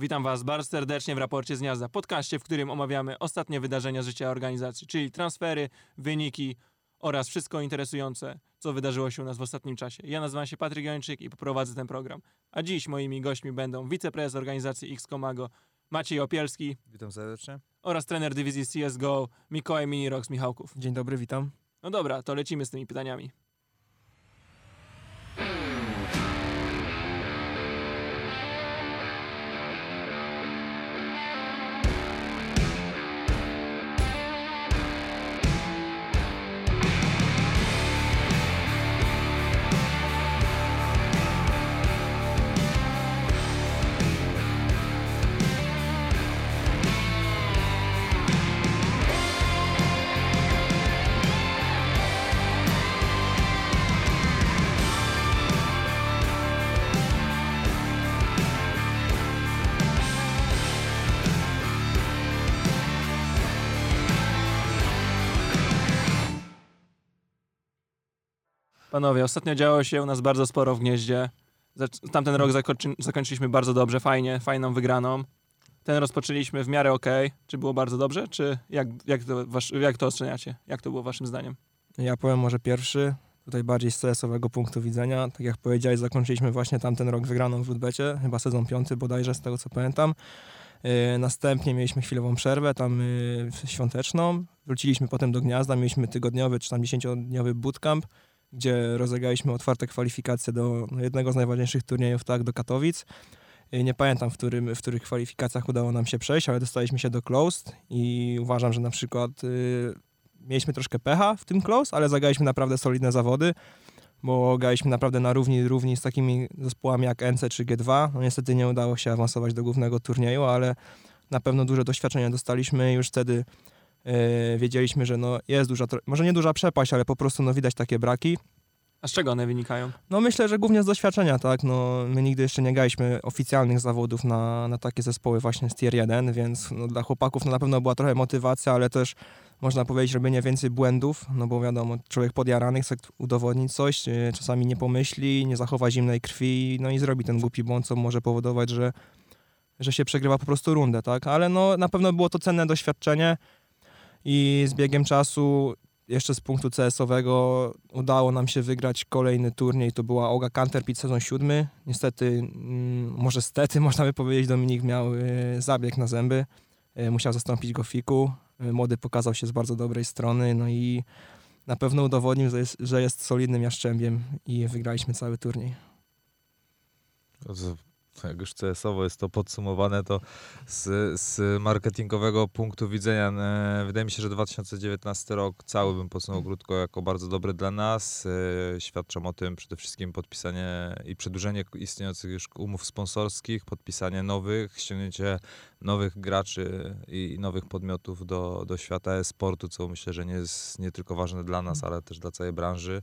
Witam Was bardzo serdecznie w raporcie z Gniazda, podcaście, w którym omawiamy ostatnie wydarzenia z życia organizacji, czyli transfery, wyniki oraz wszystko interesujące, co wydarzyło się u nas w ostatnim czasie. Ja nazywam się Patryk Jończyk i poprowadzę ten program. A dziś moimi gośćmi będą wiceprezes organizacji X-Komago Maciej Opielski Witam serdecznie. oraz trener dywizji CSGO Mikołaj Minirox Michałków. Dzień dobry, witam. No dobra, to lecimy z tymi pytaniami. Panowie, ostatnio działo się u nas bardzo sporo w Gnieździe. Tamten rok zakończy- zakończyliśmy bardzo dobrze, fajnie, fajną wygraną. Ten rozpoczęliśmy w miarę okej. Czy było bardzo dobrze, czy jak, jak, to, wasz, jak to oceniacie? Jak to było waszym zdaniem? Ja powiem może pierwszy, tutaj bardziej z CS-owego punktu widzenia. Tak jak powiedziałeś, zakończyliśmy właśnie tamten rok wygraną w Ludbecie, chyba sezon piąty bodajże, z tego co pamiętam. Yy, następnie mieliśmy chwilową przerwę, tam yy, świąteczną. Wróciliśmy potem do Gniazda, mieliśmy tygodniowy czy tam dziesięciodniowy bootcamp, gdzie rozegraliśmy otwarte kwalifikacje do no, jednego z najważniejszych turniejów, tak, do Katowic. Nie pamiętam, w, którym, w których kwalifikacjach udało nam się przejść, ale dostaliśmy się do Closed i uważam, że na przykład yy, mieliśmy troszkę pecha w tym close, ale zagraliśmy naprawdę solidne zawody, bo graliśmy naprawdę na równi, równi z takimi zespołami jak NC czy G2. No niestety nie udało się awansować do głównego turnieju, ale na pewno duże doświadczenia dostaliśmy już wtedy wiedzieliśmy, że no jest duża, może nie duża przepaść, ale po prostu no widać takie braki. A z czego one wynikają? No myślę, że głównie z doświadczenia, tak, no my nigdy jeszcze nie graliśmy oficjalnych zawodów na, na takie zespoły właśnie z tier 1, więc no, dla chłopaków no, na pewno była trochę motywacja, ale też można powiedzieć robienie więcej błędów, no bo wiadomo, człowiek podjarany chce udowodnić coś, yy, czasami nie pomyśli, nie zachowa zimnej krwi, no i zrobi ten głupi błąd, co może powodować, że, że się przegrywa po prostu rundę, tak, ale no na pewno było to cenne doświadczenie i z biegiem czasu jeszcze z punktu CS-owego udało nam się wygrać kolejny turniej. To była Oga Canterpit sezon siódmy. Niestety, mm, może stety, można by powiedzieć, Dominik miał y, zabieg na zęby. Y, musiał zastąpić go Fiku. Y, młody pokazał się z bardzo dobrej strony, no i na pewno udowodnił, że jest, że jest solidnym jaszczębiem i wygraliśmy cały turniej. Jak już CS-owo jest to podsumowane, to z, z marketingowego punktu widzenia e, wydaje mi się, że 2019 rok cały bym podsumował krótko jako bardzo dobry dla nas. E, świadczą o tym przede wszystkim podpisanie i przedłużenie istniejących już umów sponsorskich, podpisanie nowych, ściągnięcie nowych graczy i nowych podmiotów do, do świata e-sportu, co myślę, że nie jest nie tylko ważne dla nas, ale też dla całej branży.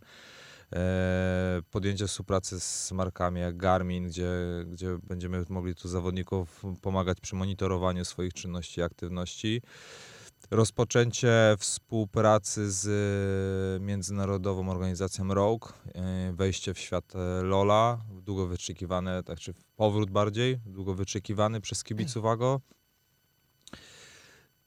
E, podjęcie współpracy z markami jak Garmin, gdzie, gdzie będziemy mogli tu zawodników pomagać przy monitorowaniu swoich czynności i aktywności. Rozpoczęcie współpracy z e, międzynarodową organizacją Rogue, e, wejście w świat LoLa, długo wyczekiwane, tak czy powrót bardziej, długo wyczekiwany przez kibiców AGO.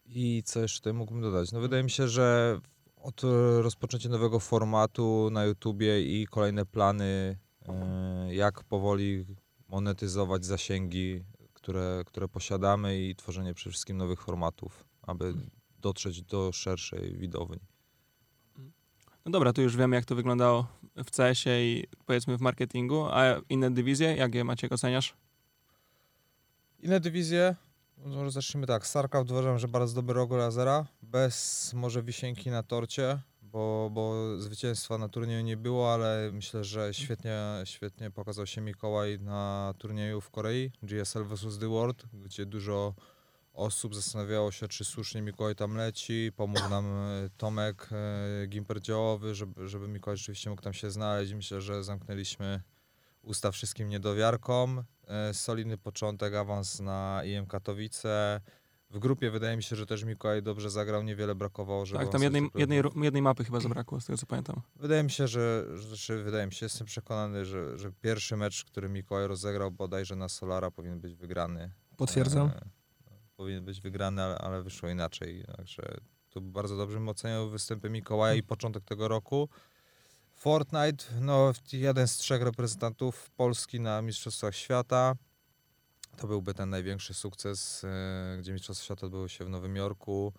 I co jeszcze tutaj mógłbym dodać? No wydaje mi się, że od e, rozpoczęcia nowego formatu na YouTubie i kolejne plany, e, jak powoli monetyzować zasięgi, które, które posiadamy i tworzenie przede wszystkim nowych formatów, aby dotrzeć do szerszej widowni. No dobra, tu już wiemy, jak to wyglądało w CS-ie i powiedzmy w marketingu, a inne dywizje, jak je Maciek oceniasz? Inne dywizje, może zacznijmy tak. StarCraft uważam, że bardzo dobry rok Lazera, bez może wisienki na torcie, bo, bo zwycięstwa na turnieju nie było, ale myślę, że świetnie, świetnie pokazał się Mikołaj na turnieju w Korei, GSL vs The World, gdzie dużo osób zastanawiało się, czy słusznie Mikołaj tam leci. Pomógł nam e, Tomek, e, Gimper Działowy, żeby, żeby Mikołaj rzeczywiście mógł tam się znaleźć. Myślę, że zamknęliśmy usta wszystkim niedowiarkom. E, Solidny początek, awans na IM Katowice. W grupie wydaje mi się, że też Mikołaj dobrze zagrał, niewiele brakowało, żeby Tak, tam jednej, jednej, jednej mapy chyba zabrakło, z tego co pamiętam. Wydaje mi się, że, wydaje mi się, jestem przekonany, że, że pierwszy mecz, który Mikołaj rozegrał bodajże na Solara powinien być wygrany. Potwierdzam. E, powinien być wygrany, ale, ale wyszło inaczej. Także tu bardzo dobrze bym oceniał występy Mikołaja i początek tego roku. Fortnite, no jeden z trzech reprezentantów Polski na Mistrzostwach Świata. To byłby ten największy sukces, e, gdzie Mistrzostwa Świata odbyły się w Nowym Jorku.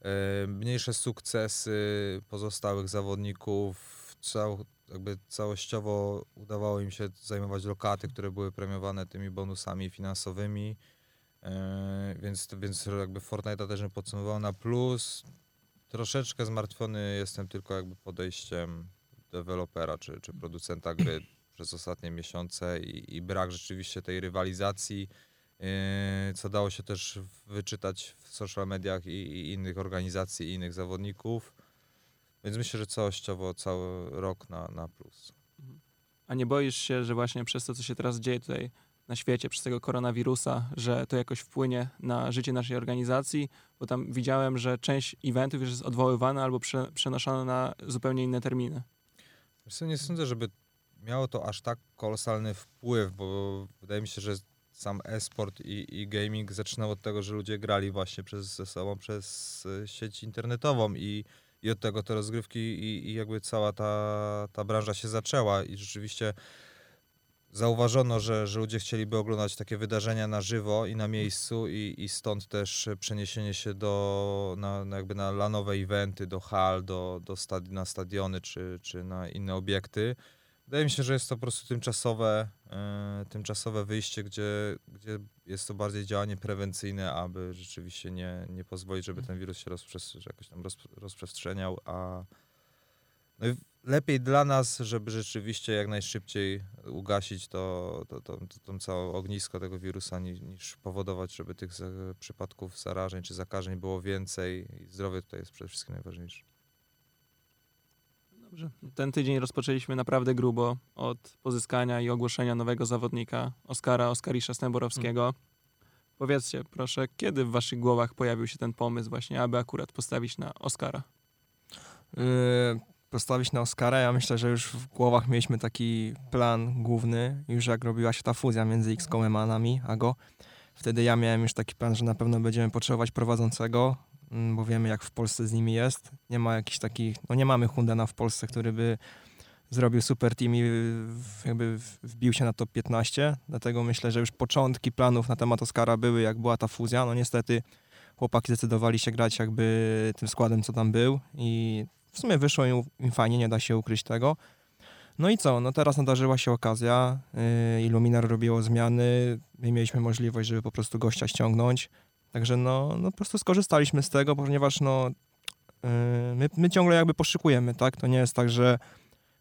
E, Mniejsze sukcesy pozostałych zawodników, cał, jakby całościowo udawało im się zajmować lokaty, które były premiowane tymi bonusami finansowymi. E, więc, więc jakby Fortnite też bym podsumował na plus. Troszeczkę zmartwiony jestem tylko jakby podejściem dewelopera czy, czy producenta gry przez ostatnie miesiące i, i brak rzeczywiście tej rywalizacji, e, co dało się też wyczytać w social mediach i, i innych organizacji, i innych zawodników. Więc myślę, że całościowo cały rok na, na plus. A nie boisz się, że właśnie przez to, co się teraz dzieje tutaj na świecie, przez tego koronawirusa, że to jakoś wpłynie na życie naszej organizacji? Bo tam widziałem, że część eventów już jest odwoływana albo prze, przenoszona na zupełnie inne terminy. Wiesz nie sądzę, żeby miało to aż tak kolosalny wpływ, bo wydaje mi się, że sam e-sport i, i gaming zaczynał od tego, że ludzie grali właśnie przez, ze sobą przez e, sieć internetową i, i od tego te rozgrywki i, i jakby cała ta, ta branża się zaczęła. I rzeczywiście zauważono, że, że ludzie chcieliby oglądać takie wydarzenia na żywo i na miejscu i, i stąd też przeniesienie się do, na, na jakby na lanowe eventy, do hal, do, do stadi- na stadiony czy, czy na inne obiekty. Wydaje mi się, że jest to po prostu tymczasowe, e, tymczasowe wyjście, gdzie, gdzie jest to bardziej działanie prewencyjne, aby rzeczywiście nie, nie pozwolić, żeby ten wirus się jakoś tam roz, rozprzestrzeniał, a lepiej dla nas, żeby rzeczywiście jak najszybciej ugasić to, to, to, to, to całe ognisko tego wirusa, niż, niż powodować, żeby tych przypadków zarażeń czy zakażeń było więcej i zdrowie tutaj jest przede wszystkim najważniejsze. Dobrze. Ten tydzień rozpoczęliśmy naprawdę grubo od pozyskania i ogłoszenia nowego zawodnika Oskara Oskarisza Stęborowskiego. Powiedzcie, proszę, kiedy w waszych głowach pojawił się ten pomysł właśnie, aby akurat postawić na Oskara? Yy, postawić na Oscara, ja myślę, że już w głowach mieliśmy taki plan główny, już jak robiła się ta fuzja między X-Comem a nami, Ago. Wtedy ja miałem już taki plan, że na pewno będziemy potrzebować prowadzącego, mm, bo wiemy jak w Polsce z nimi jest. Nie ma jakichś takich, no nie mamy Hundena w Polsce, który by zrobił super team i jakby wbił się na top 15, dlatego myślę, że już początki planów na temat Oscara były, jak była ta fuzja. No niestety chłopaki zdecydowali się grać jakby tym składem, co tam był i w sumie wyszło im, fajnie, nie da się ukryć tego. No i co? No teraz nadarzyła się okazja, yy, Illuminar robiło zmiany, my mieliśmy możliwość, żeby po prostu gościa ściągnąć, także no, no po prostu skorzystaliśmy z tego, ponieważ no yy, my, my ciągle jakby poszykujemy, tak? To nie jest tak, że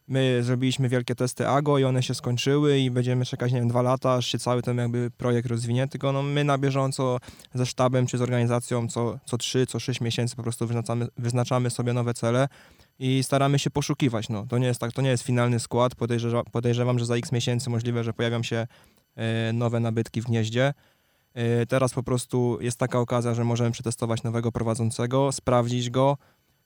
my zrobiliśmy wielkie testy AGO i one się skończyły i będziemy czekać, nie wiem, dwa lata, aż się cały ten jakby projekt rozwinie, tylko no my na bieżąco ze sztabem czy z organizacją co, co 3, co 6 miesięcy po prostu wyznaczamy, wyznaczamy sobie nowe cele i staramy się poszukiwać. No, to nie jest tak, to nie jest finalny skład. Podejrzewa, podejrzewam, że za x miesięcy możliwe, że pojawią się e, nowe nabytki w gnieździe. E, teraz po prostu jest taka okazja, że możemy przetestować nowego prowadzącego, sprawdzić go,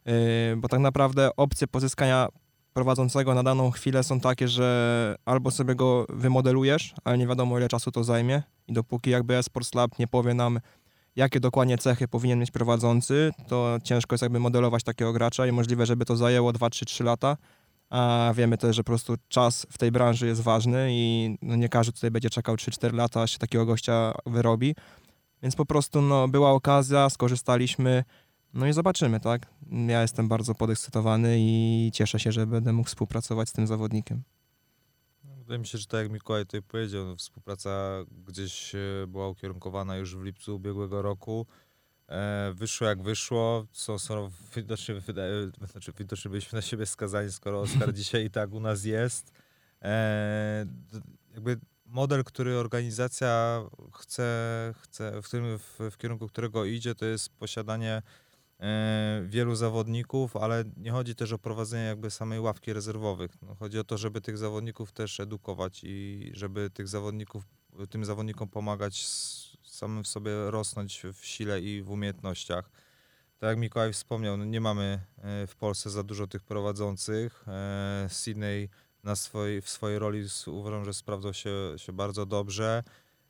e, bo tak naprawdę opcje pozyskania prowadzącego na daną chwilę są takie, że albo sobie go wymodelujesz, ale nie wiadomo ile czasu to zajmie i dopóki jakby Esports Lab nie powie nam, jakie dokładnie cechy powinien mieć prowadzący, to ciężko jest jakby modelować takiego gracza i możliwe, żeby to zajęło 2, 3, 3 lata. A wiemy też, że po prostu czas w tej branży jest ważny i no nie każdy tutaj będzie czekał 3-4 lata, aż się takiego gościa wyrobi. Więc po prostu no, była okazja, skorzystaliśmy, no i zobaczymy, tak? Ja jestem bardzo podekscytowany i cieszę się, że będę mógł współpracować z tym zawodnikiem. Wydaje mi się, że tak jak Mikołaj tutaj powiedział, no, współpraca gdzieś e, była ukierunkowana już w lipcu ubiegłego roku. E, wyszło jak wyszło, są, są widocznie, wydaje, znaczy widocznie byliśmy na siebie skazani, skoro Oskar dzisiaj i tak u nas jest. E, jakby model, który organizacja chce, chce w, którym, w, w kierunku którego idzie, to jest posiadanie wielu zawodników, ale nie chodzi też o prowadzenie jakby samej ławki rezerwowych. No, chodzi o to, żeby tych zawodników też edukować i żeby tych zawodników, tym zawodnikom pomagać samym w sobie rosnąć w sile i w umiejętnościach. Tak jak Mikołaj wspomniał, no nie mamy e, w Polsce za dużo tych prowadzących. E, Sydney na swojej, w swojej roli uważam, że sprawdzał się, się bardzo dobrze.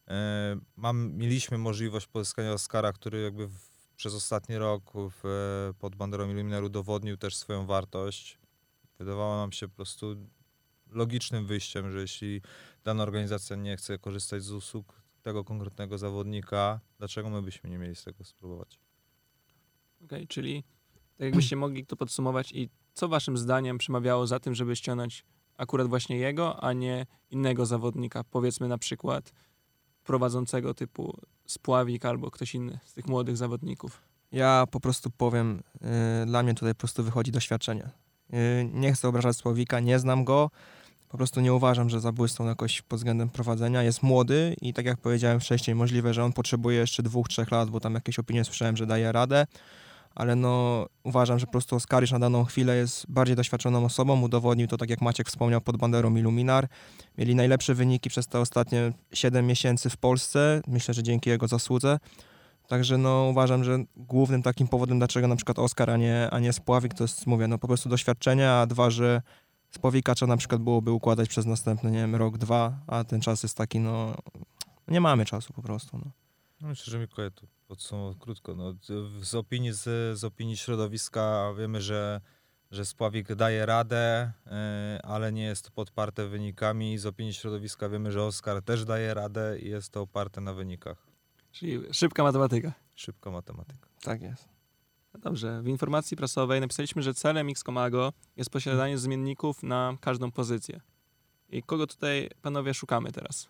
E, Mam, mieliśmy możliwość pozyskania Oscara, który jakby w, przez ostatni rok w, e, pod banderą Illuminar udowodnił też swoją wartość. Wydawało nam się po prostu logicznym wyjściem, że jeśli dana organizacja nie chce korzystać z usług tego konkretnego zawodnika, dlaczego my byśmy nie mieli z tego spróbować? Okej, czyli tak jakbyście mogli to podsumować i co waszym zdaniem przemawiało za tym, żeby ściągnąć akurat właśnie jego, a nie innego zawodnika, powiedzmy na przykład prowadzącego typu Spławik albo ktoś inny z tych młodych zawodników. Ja po prostu powiem, y, dla mnie tutaj po prostu wychodzi doświadczenie. Y, nie chcę obrażać Słowika, nie znam go. Po prostu nie uważam, że zabójstą jakoś pod względem prowadzenia. Jest młody i tak jak powiedziałem wcześniej, możliwe, że on potrzebuje jeszcze dwóch, trzech lat, bo tam jakieś opinie słyszałem, że daje radę. Ale no uważam, że po prostu Oskarisz na daną chwilę jest bardziej doświadczoną osobą. Udowodnił to, tak jak Maciek wspomniał, pod banderą Illuminar. Mieli najlepsze wyniki przez te ostatnie 7 miesięcy w Polsce. Myślę, że dzięki jego zasłudze. Także no uważam, że głównym takim powodem, dlaczego na przykład Oskar, a nie, a nie Spławik, to jest, mówię, no po prostu doświadczenie, a dwa, że Spławika trzeba na przykład byłoby układać przez następny, nie wiem, rok, dwa, a ten czas jest taki, no nie mamy czasu po prostu, no. No myślę, że Mikołaj tu podsumował krótko. No, z- opinii, z, z opinii środowiska wiemy, że, że Spławik daje radę, yy, ale nie jest to podparte wynikami. Z opinii środowiska wiemy, że Oskar też daje radę i jest to oparte na wynikach. Czyli szybka matematyka. Szybka matematyka. Tak jest. No Dobrze, w informacji prasowej napisaliśmy, że celem X-Comago jest posiadanie zmienników na każdą pozycję. I kogo tutaj, panowie, szukamy teraz?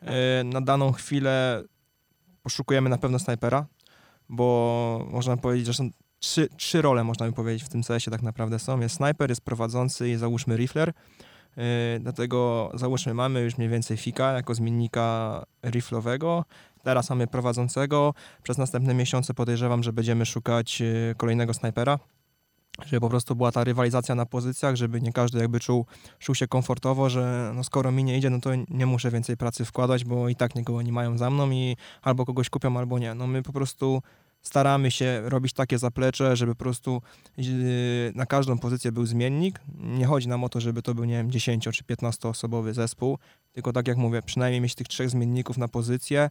E, Na daną chwilę poszukujemy na pewno snajpera, bo można powiedzieć, że są trzy, trzy role, można by powiedzieć, w tym CS-ie tak naprawdę są. Jest snajper, jest prowadzący i załóżmy rifler. E, Dlatego załóżmy mamy już mniej więcej Fika jako zmiennika riflowego. Teraz mamy prowadzącego. Przez następne miesiące podejrzewam, że będziemy szukać e, kolejnego snajpera. Żeby po prostu była ta rywalizacja na pozycjach, żeby nie każdy jakby czuł, czuł się komfortowo, że no skoro mi nie idzie, no to nie muszę więcej pracy wkładać, bo i tak nikogo nie mają za mną i albo kogoś kupią, albo nie. No my po prostu staramy się robić takie zaplecze, żeby po prostu yy, na każdą pozycję był zmiennik. Nie chodzi nam o to, żeby to był, nie wiem, 10 czy 15 osobowy zespół, tylko tak jak mówię, przynajmniej mieć tych trzech zmienników na pozycję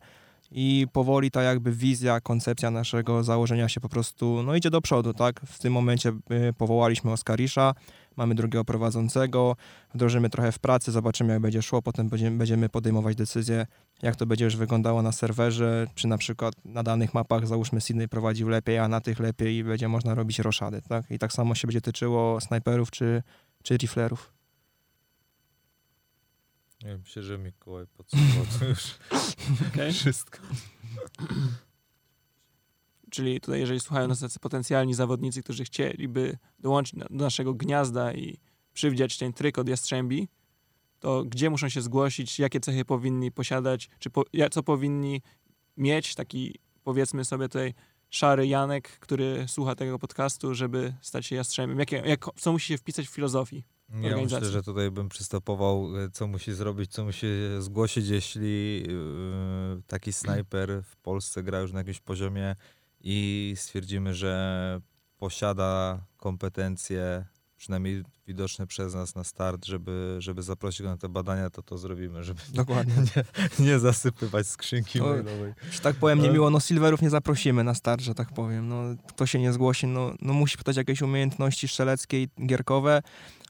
i powoli ta jakby wizja, koncepcja naszego założenia się po prostu, no idzie do przodu, tak? W tym momencie y, powołaliśmy Oskarisza, mamy drugiego prowadzącego, wdrożymy trochę w pracy, zobaczymy jak będzie szło, potem będziemy, podejmować decyzję, jak to będzie już wyglądało na serwerze, czy na przykład na danych mapach załóżmy Sydney prowadził lepiej, a na tych lepiej i będzie można robić roszady, tak? I tak samo się będzie tyczyło snajperów czy, czy riflerów. Nie, myślę, że Mikołaj podsumował to już Okej? wszystko. Czyli tutaj, jeżeli słuchają nas tacy potencjalni zawodnicy, którzy chcieliby dołączyć do naszego gniazda i przywdziać ten tryk od Jastrzębi, to gdzie muszą się zgłosić, jakie cechy powinni posiadać, czy po, ja- co powinni mieć, taki powiedzmy sobie tutaj szary Janek, który słucha tego podcastu, żeby stać się Jastrzębiem. Jakie, jak, co musi się wpisać w filozofii? Ja myślę, że tutaj bym przystopował, e, co musi zrobić, co musi zgłosić, jeśli e, taki snajper w Polsce gra już na jakimś poziomie i stwierdzimy, że posiada kompetencje, przynajmniej widoczne przez nas na start, żeby, żeby zaprosić go na te badania, to to zrobimy, żeby Dokładnie. nie, nie zasypywać skrzynki To- mailowej. Że tak powiem Ale- niemiło, no silverów nie zaprosimy na start, że tak powiem. No, kto się nie zgłosi, no, no musi pytać jakieś umiejętności strzeleckie i gierkowe.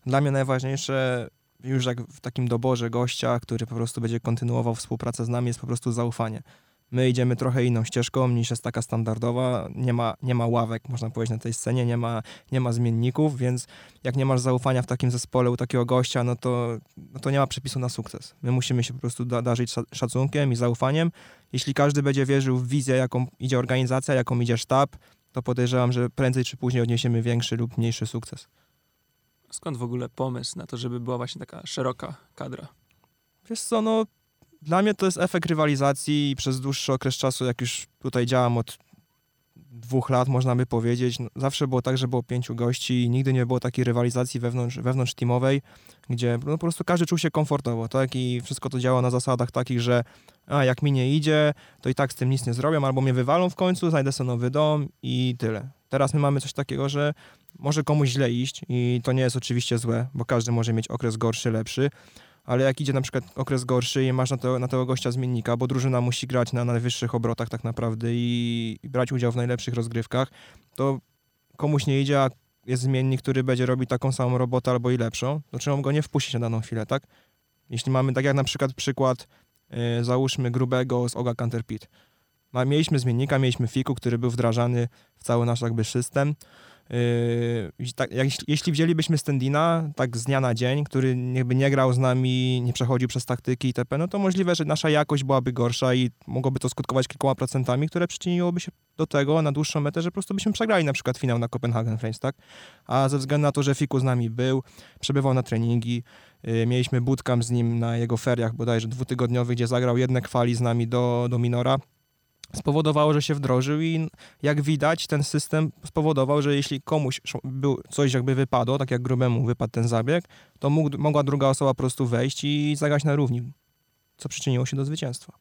Dla mnie najważniejsze już jak w takim doborze gościa, który po prostu będzie kontynuował współpracę z nami, jest po prostu zaufanie. My idziemy trochę inną ścieżką niż jest taka standardowa. Nie ma, nie ma ławek, można powiedzieć, na tej scenie, nie ma, nie ma zmienników, więc jak nie masz zaufania w takim zespole u takiego gościa, no to, no to nie ma przepisu na sukces. My musimy się po prostu da, darzyć sza- szacunkiem i zaufaniem. Jeśli każdy będzie wierzył w wizję, jaką idzie organizacja, jaką idzie sztab, to podejrzewam, że prędzej czy później odniesiemy większy lub mniejszy sukces. Skąd w ogóle pomysł na to, żeby była właśnie taka szeroka kadra? Wiesz co, no dla mnie to jest efekt rywalizacji i przez dłuższy okres czasu, jak już tutaj działam od dwóch lat, można by powiedzieć, no, zawsze było tak, że było pięciu gości i nigdy nie było takiej rywalizacji wewnątrz, wewnątrz teamowej, gdzie no, po prostu każdy czuł się komfortowo, tak? I wszystko to działa na zasadach takich, że a jak mi nie idzie, to i tak z tym nic nie zrobią, albo mnie wywalą w końcu, znajdę sobie nowy dom i tyle. Teraz my mamy coś takiego, że może komuś źle iść i to nie jest oczywiście złe, bo każdy może mieć okres gorszy, lepszy, ale jak idzie na przykład okres gorszy i masz na, na tego gościa zmiennika, bo drużyna musi grać na najwyższych obrotach tak naprawdę i, i brać udział w najlepszych rozgrywkach, to komuś nie idzie, a jest zmiennik, który będzie robić taką samą robotę albo i lepszą, to trzeba go nie wpuścić na daną chwilę, tak? Jeśli mamy, tak jak na przykład przykład, yy, załóżmy grubego z Oga Counterpit. Ma, mieliśmy zmiennika, mieliśmy Fiku, który był wdrażany w cały nasz jakby system. Yy, tak, jak, jeśli wzięlibyśmy Stendina tak z dnia na dzień, który jakby nie grał z nami, nie przechodził przez taktyki itp., no to możliwe, że nasza jakość byłaby gorsza i mogłoby to skutkować kilkoma procentami, które przyczyniłoby się do tego na dłuższą metę, że po prostu byśmy przegrali na przykład finał na Copenhagen Flames, tak? A ze względu na to, że Fiku z nami był, przebywał na treningi, yy, mieliśmy bootcamp z nim na jego feriach bodajże dwutygodniowych, gdzie zagrał jedne kwali z nami do, do minora, spowodowało, że się wdrożył i jak widać ten system spowodował, że jeśli komuś był coś jakby wypadło, tak jak grubemu wypadł ten zabieg, to mógł, mogła druga osoba po prostu wejść i zagrać na równi, co przyczyniło się do zwycięstwa.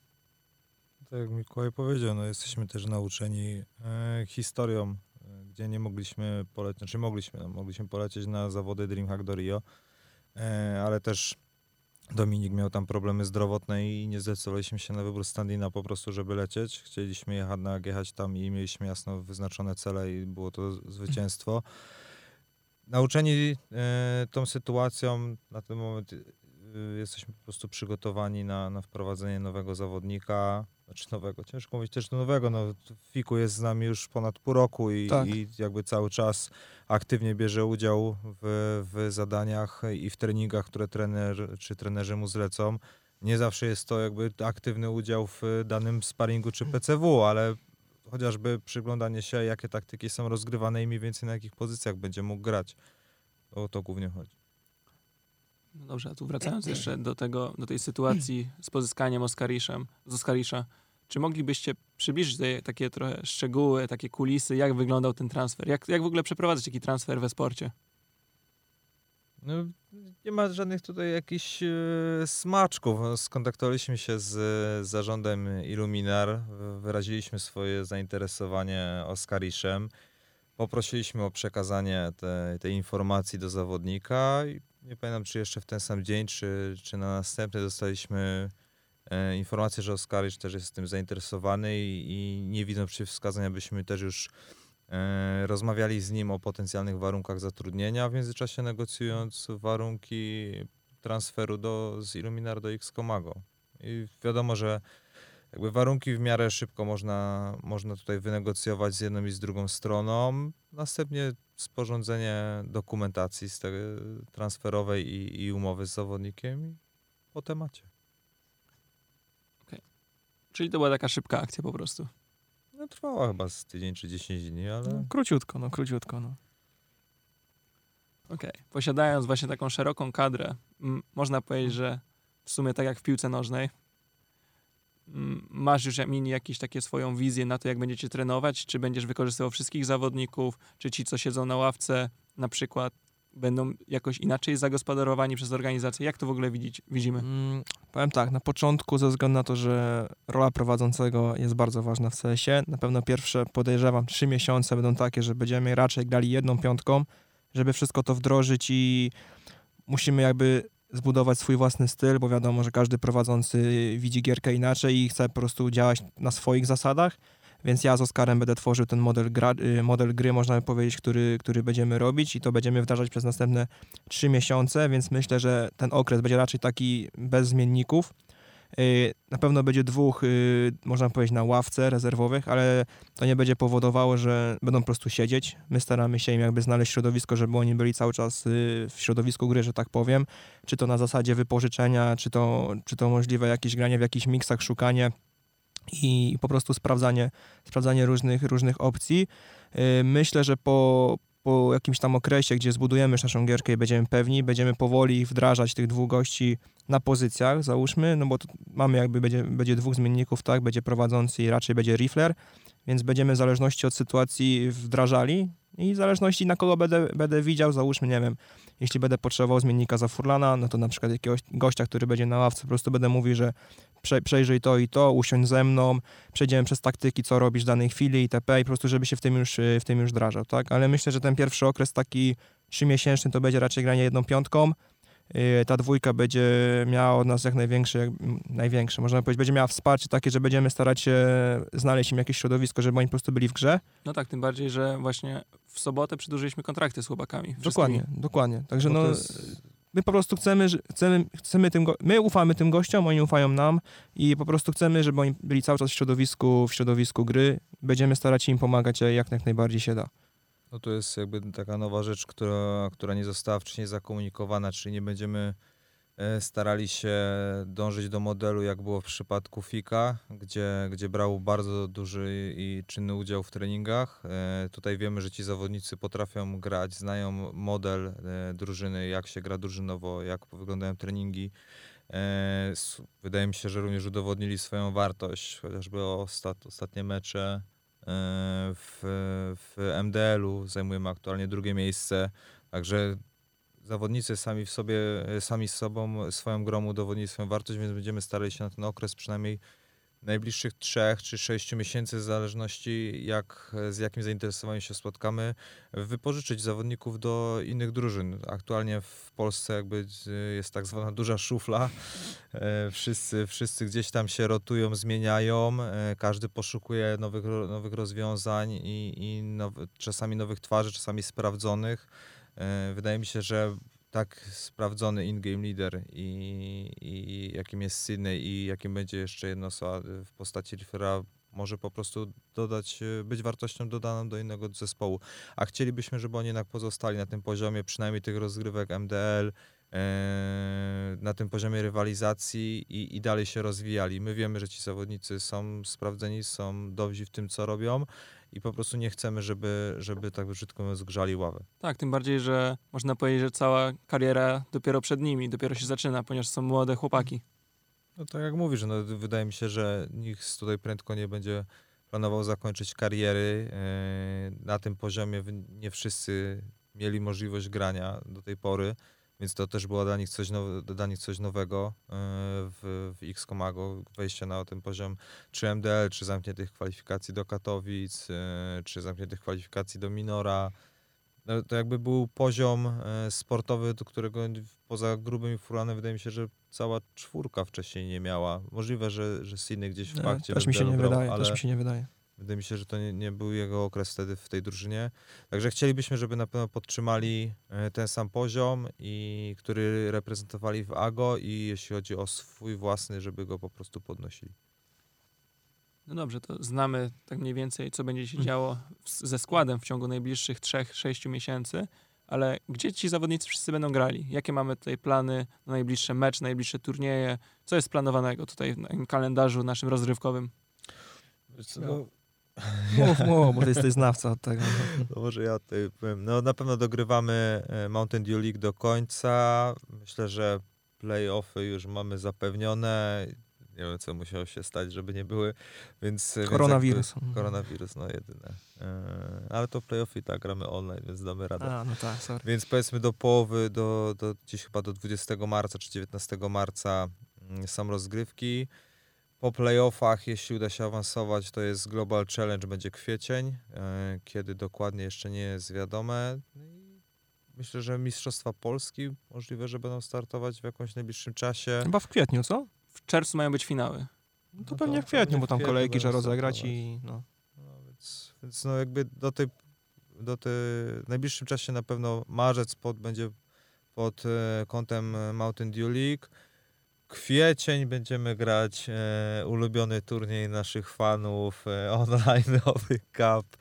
Tak jak Mikołaj powiedział, no jesteśmy też nauczeni e, historią, e, gdzie nie mogliśmy polecieć, znaczy mogliśmy, no, mogliśmy polecieć na zawody DreamHack do Rio, e, ale też Dominik miał tam problemy zdrowotne i nie zdecydowaliśmy się na wybór Standina po prostu, żeby lecieć. Chcieliśmy jechać, na, jechać tam i mieliśmy jasno wyznaczone cele i było to zwycięstwo. Nauczeni e, tą sytuacją, na ten moment e, jesteśmy po prostu przygotowani na, na wprowadzenie nowego zawodnika, znaczy nowego, ciężko mówić też nowego, no Fiku jest z nami już ponad pół roku i, Tak. i jakby cały czas aktywnie bierze udział w, w zadaniach i w treningach, które trener czy trenerzy mu zlecą. Nie zawsze jest to jakby aktywny udział w danym sparingu czy PCW, ale chociażby przyglądanie się, jakie taktyki są rozgrywane i mniej więcej na jakich pozycjach będzie mógł grać. O to głównie chodzi. No dobrze, a tu wracając jeszcze do, tego, do tej sytuacji z pozyskaniem Oskariszem, z czy moglibyście przybliżyć te, takie trochę szczegóły, takie kulisy, jak wyglądał ten transfer? Jak, jak w ogóle przeprowadzać taki transfer we sporcie? No, nie ma żadnych tutaj jakichś e, smaczków. Skontaktowaliśmy się z, zarządem Illuminar, wyraziliśmy swoje zainteresowanie Oskariszem, poprosiliśmy o przekazanie te- tej informacji do zawodnika i nie pamiętam, czy jeszcze w ten sam dzień, czy, czy na następny dostaliśmy e, informację, że Oskarisz też jest tym zainteresowany i, i nie widząc przeciwwskazań, abyśmy też już E, Rozmawiali z nim o potencjalnych warunkach zatrudnienia, w międzyczasie negocjując warunki transferu do, z Illuminar do X-Comago. I wiadomo, że jakby warunki w miarę szybko można, można tutaj wynegocjować z jedną i z drugą stroną. Następnie sporządzenie dokumentacji z tego transferowej i, i umowy z zawodnikiem i po temacie. Czyli to była taka szybka akcja po prostu. No, trwała chyba z tydzień czy 10 dni, ale... No, króciutko, no króciutko, no. Okej. Posiadając właśnie taką szeroką kadrę, m, można powiedzieć, że w sumie tak jak w piłce nożnej, masz już mini jakieś takie swoją wizję na to, jak będziecie trenować, czy będziesz wykorzystywał wszystkich zawodników, czy ci, co siedzą na ławce, na przykład będą jakoś inaczej zagospodarowani przez organizację. Jak to w ogóle widzieć, widzimy? Mm, powiem tak, na początku ze względu na to, że rola prowadzącego jest bardzo ważna w CS-ie, na pewno pierwsze, podejrzewam, trzy miesiące będą takie, że będziemy raczej grali jedną piątką, żeby wszystko to wdrożyć i musimy jakby zbudować swój własny styl, bo wiadomo, że każdy prowadzący widzi gierkę inaczej i chce po prostu działać na swoich zasadach, więc ja z Oskarem będę tworzył ten model, gra, y, model gry, można by powiedzieć, który, który będziemy robić i to będziemy wdrażać przez następne trzy miesiące, więc myślę, że ten okres będzie raczej taki bez zmienników. Y, Na pewno będzie dwóch, y, można powiedzieć, na ławce rezerwowych, ale to nie będzie powodowało, że będą po prostu siedzieć. My staramy się im jakby znaleźć środowisko, żeby oni byli cały czas y, w środowisku gry, że tak powiem. Czy to na zasadzie wypożyczenia, czy to, czy to możliwe jakieś granie w jakichś miksach, szukanie i po prostu sprawdzanie, sprawdzanie różnych, różnych opcji. Myślę, że po, po jakimś tam okresie, gdzie zbudujemy już naszą gierkę i będziemy pewni, będziemy powoli wdrażać tych dwóch gości na pozycjach, załóżmy, no bo mamy jakby, będzie, będzie dwóch zmienników, tak, będzie prowadzący i raczej będzie rifler, więc będziemy w zależności od sytuacji wdrażali i w zależności na kogo będę, będę widział, załóżmy, nie wiem, jeśli będę potrzebował zmiennika za Furlana, no to na przykład jakiegoś gościa, który będzie na ławce, po prostu będę mówił, że prze, przejrzyj to i to, usiądź ze mną, przejdziemy przez taktyki, co robisz w danej chwili itp. i po prostu, żeby się w tym już, y, w tym już wdrażał, tak? Ale myślę, że ten pierwszy okres taki trzymiesięczny to będzie raczej granie jedną piątką. Y, ta dwójka będzie miała od nas jak największe, największe, można powiedzieć, będzie miała wsparcie takie, że będziemy starać się znaleźć im jakieś środowisko, żeby oni po prostu byli w grze. No tak, tym bardziej, że właśnie w sobotę przedłużyliśmy kontrakty z chłopakami. wszystkimi. Dokładnie, dokładnie. Także no, my po prostu chcemy, chcemy, chcemy tym, my ufamy tym gościom, oni ufają nam i po prostu chcemy, żeby oni byli cały czas w środowisku, w środowisku gry. Będziemy starać się im pomagać jak, jak najbardziej się da. No to jest jakby taka nowa rzecz, która, która nie została wcześniej zakomunikowana, czyli nie będziemy e, starali się dążyć do modelu, jak było w przypadku Fika, gdzie, gdzie brał bardzo duży i czynny udział w treningach. E, Tutaj wiemy, że ci zawodnicy potrafią grać, znają model e, drużyny, jak się gra drużynowo, jak wyglądają treningi. Wydaje mi się, że również udowodnili swoją wartość, chociażby ostat, ostatnie mecze w, w MDL-u zajmujemy aktualnie drugie miejsce, także zawodnicy sami w sobie, sami z sobą swoją grą udowodnili swoją wartość, więc będziemy starali się na ten okres przynajmniej najbliższych trzech czy sześciu miesięcy, w zależności jak, z jakim zainteresowaniem się spotkamy, wypożyczyć zawodników do innych drużyn. Aktualnie w Polsce jakby y, jest tak zwana duża szufla. E, Wszyscy, wszyscy gdzieś tam się rotują, zmieniają, e, każdy poszukuje nowych, nowych rozwiązań i, i czasami nowych twarzy, czasami sprawdzonych. E, Wydaje mi się, że tak sprawdzony in-game leader i, i jakim jest Sydney i jakim będzie jeszcze jedna osoba w postaci Riffera może po prostu dodać, e, być wartością dodaną do innego zespołu. A chcielibyśmy, żeby oni jednak pozostali na tym poziomie, przynajmniej tych rozgrywek MDL, e, na tym poziomie rywalizacji i, i dalej się rozwijali. My wiemy, że ci zawodnicy są sprawdzeni, są dobrzy w tym, co robią i po prostu nie chcemy, żeby, żeby tak brzydko mówiąc, grzali ławę. Tak, tym bardziej, że można powiedzieć, że cała kariera dopiero przed nimi, dopiero się zaczyna, ponieważ są młode chłopaki. No tak jak mówisz, no, wydaje mi się, że nikt tutaj prędko nie będzie planował zakończyć kariery. E, Na tym poziomie nie wszyscy mieli możliwość grania do tej pory, więc to też było dla nich coś, now, dla nich coś nowego e, w, w X-Komago, wejście na ten poziom czy MDL, czy zamkniętych kwalifikacji do Katowic, e, czy zamkniętych kwalifikacji do Minora. No, to jakby był poziom e, sportowy, do którego poza grubym i furanem wydaje mi się, że cała czwórka wcześniej nie miała. Możliwe, że, że Sydney gdzieś w Nie, pakcie też mi się nie wydaje, ale też mi się nie wydaje. Wydaje mi się, że to nie, nie był jego okres wtedy w tej drużynie. Także chcielibyśmy, żeby na pewno podtrzymali e, ten sam poziom, i który reprezentowali w AGO i jeśli chodzi o swój własny, żeby go po prostu podnosili. No dobrze, to znamy tak mniej więcej, co będzie się działo w, ze składem w ciągu najbliższych 3-6 miesięcy, ale gdzie ci zawodnicy wszyscy będą grali? Jakie mamy tutaj plany na najbliższe mecz, najbliższe turnieje? Co jest planowanego tutaj w kalendarzu naszym rozrywkowym? No. Mów, mów, bo ty jesteś znawca od tego. No może ja tutaj powiem. No na pewno dogrywamy e, Mountain Dew League do końca. Myślę, że playoffy już mamy zapewnione. Nie wiem, co musiało się stać, żeby nie były, więc... więc Koronawirus. jakby- Koronawirus, no jedyne. E, Ale to playoffy tak gramy online, więc damy radę. A, no tak, sorry. Więc powiedzmy do połowy, do, do gdzieś chyba do 20 marca czy 19 marca mm, są rozgrywki. Po playoffach, jeśli uda się awansować, to jest Global Challenge, będzie kwiecień, e, kiedy dokładnie jeszcze nie jest wiadome. No Myślę, że Mistrzostwa Polski możliwe, że będą startować w jakimś najbliższym czasie. Chyba w kwietniu, co? W czerwcu mają być finały. No No to to pewnie w pewnie kwietniu, bo tam kwietniu kolejki trzeba rozegrać startować. i no. No, więc, więc no jakby do tej, do tej w najbliższym czasie na pewno marzec pod, będzie pod e, kątem e, Mountain Dew League. Kwiecień będziemy grać e, ulubiony turniej naszych fanów e, online Nowy Cup.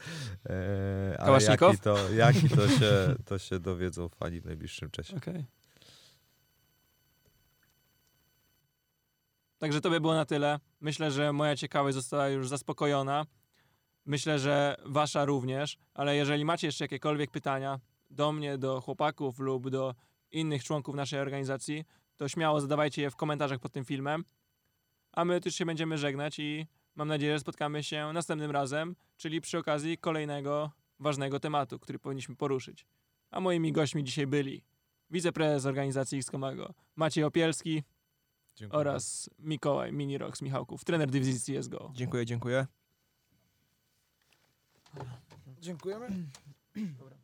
E, Kałasznikow? jaki to, jaki to się, to się dowiedzą fani w najbliższym czasie. Okej. Także to by było na tyle. Myślę, że moja ciekawość została już zaspokojona. Myślę, że wasza również, ale jeżeli macie jeszcze jakiekolwiek pytania do mnie, do chłopaków lub do innych członków naszej organizacji, to śmiało zadawajcie je w komentarzach pod tym filmem. A my też się będziemy żegnać i mam nadzieję, że spotkamy się następnym razem, czyli przy okazji kolejnego ważnego tematu, który powinniśmy poruszyć. A moimi gośćmi dzisiaj byli wiceprezes organizacji X-Komago Maciej Opielski Dziękuję. oraz Mikołaj Minirox Michałków, trener dywizji CSGO. Dziękuję, dziękuję. Dziękujemy. Dobra.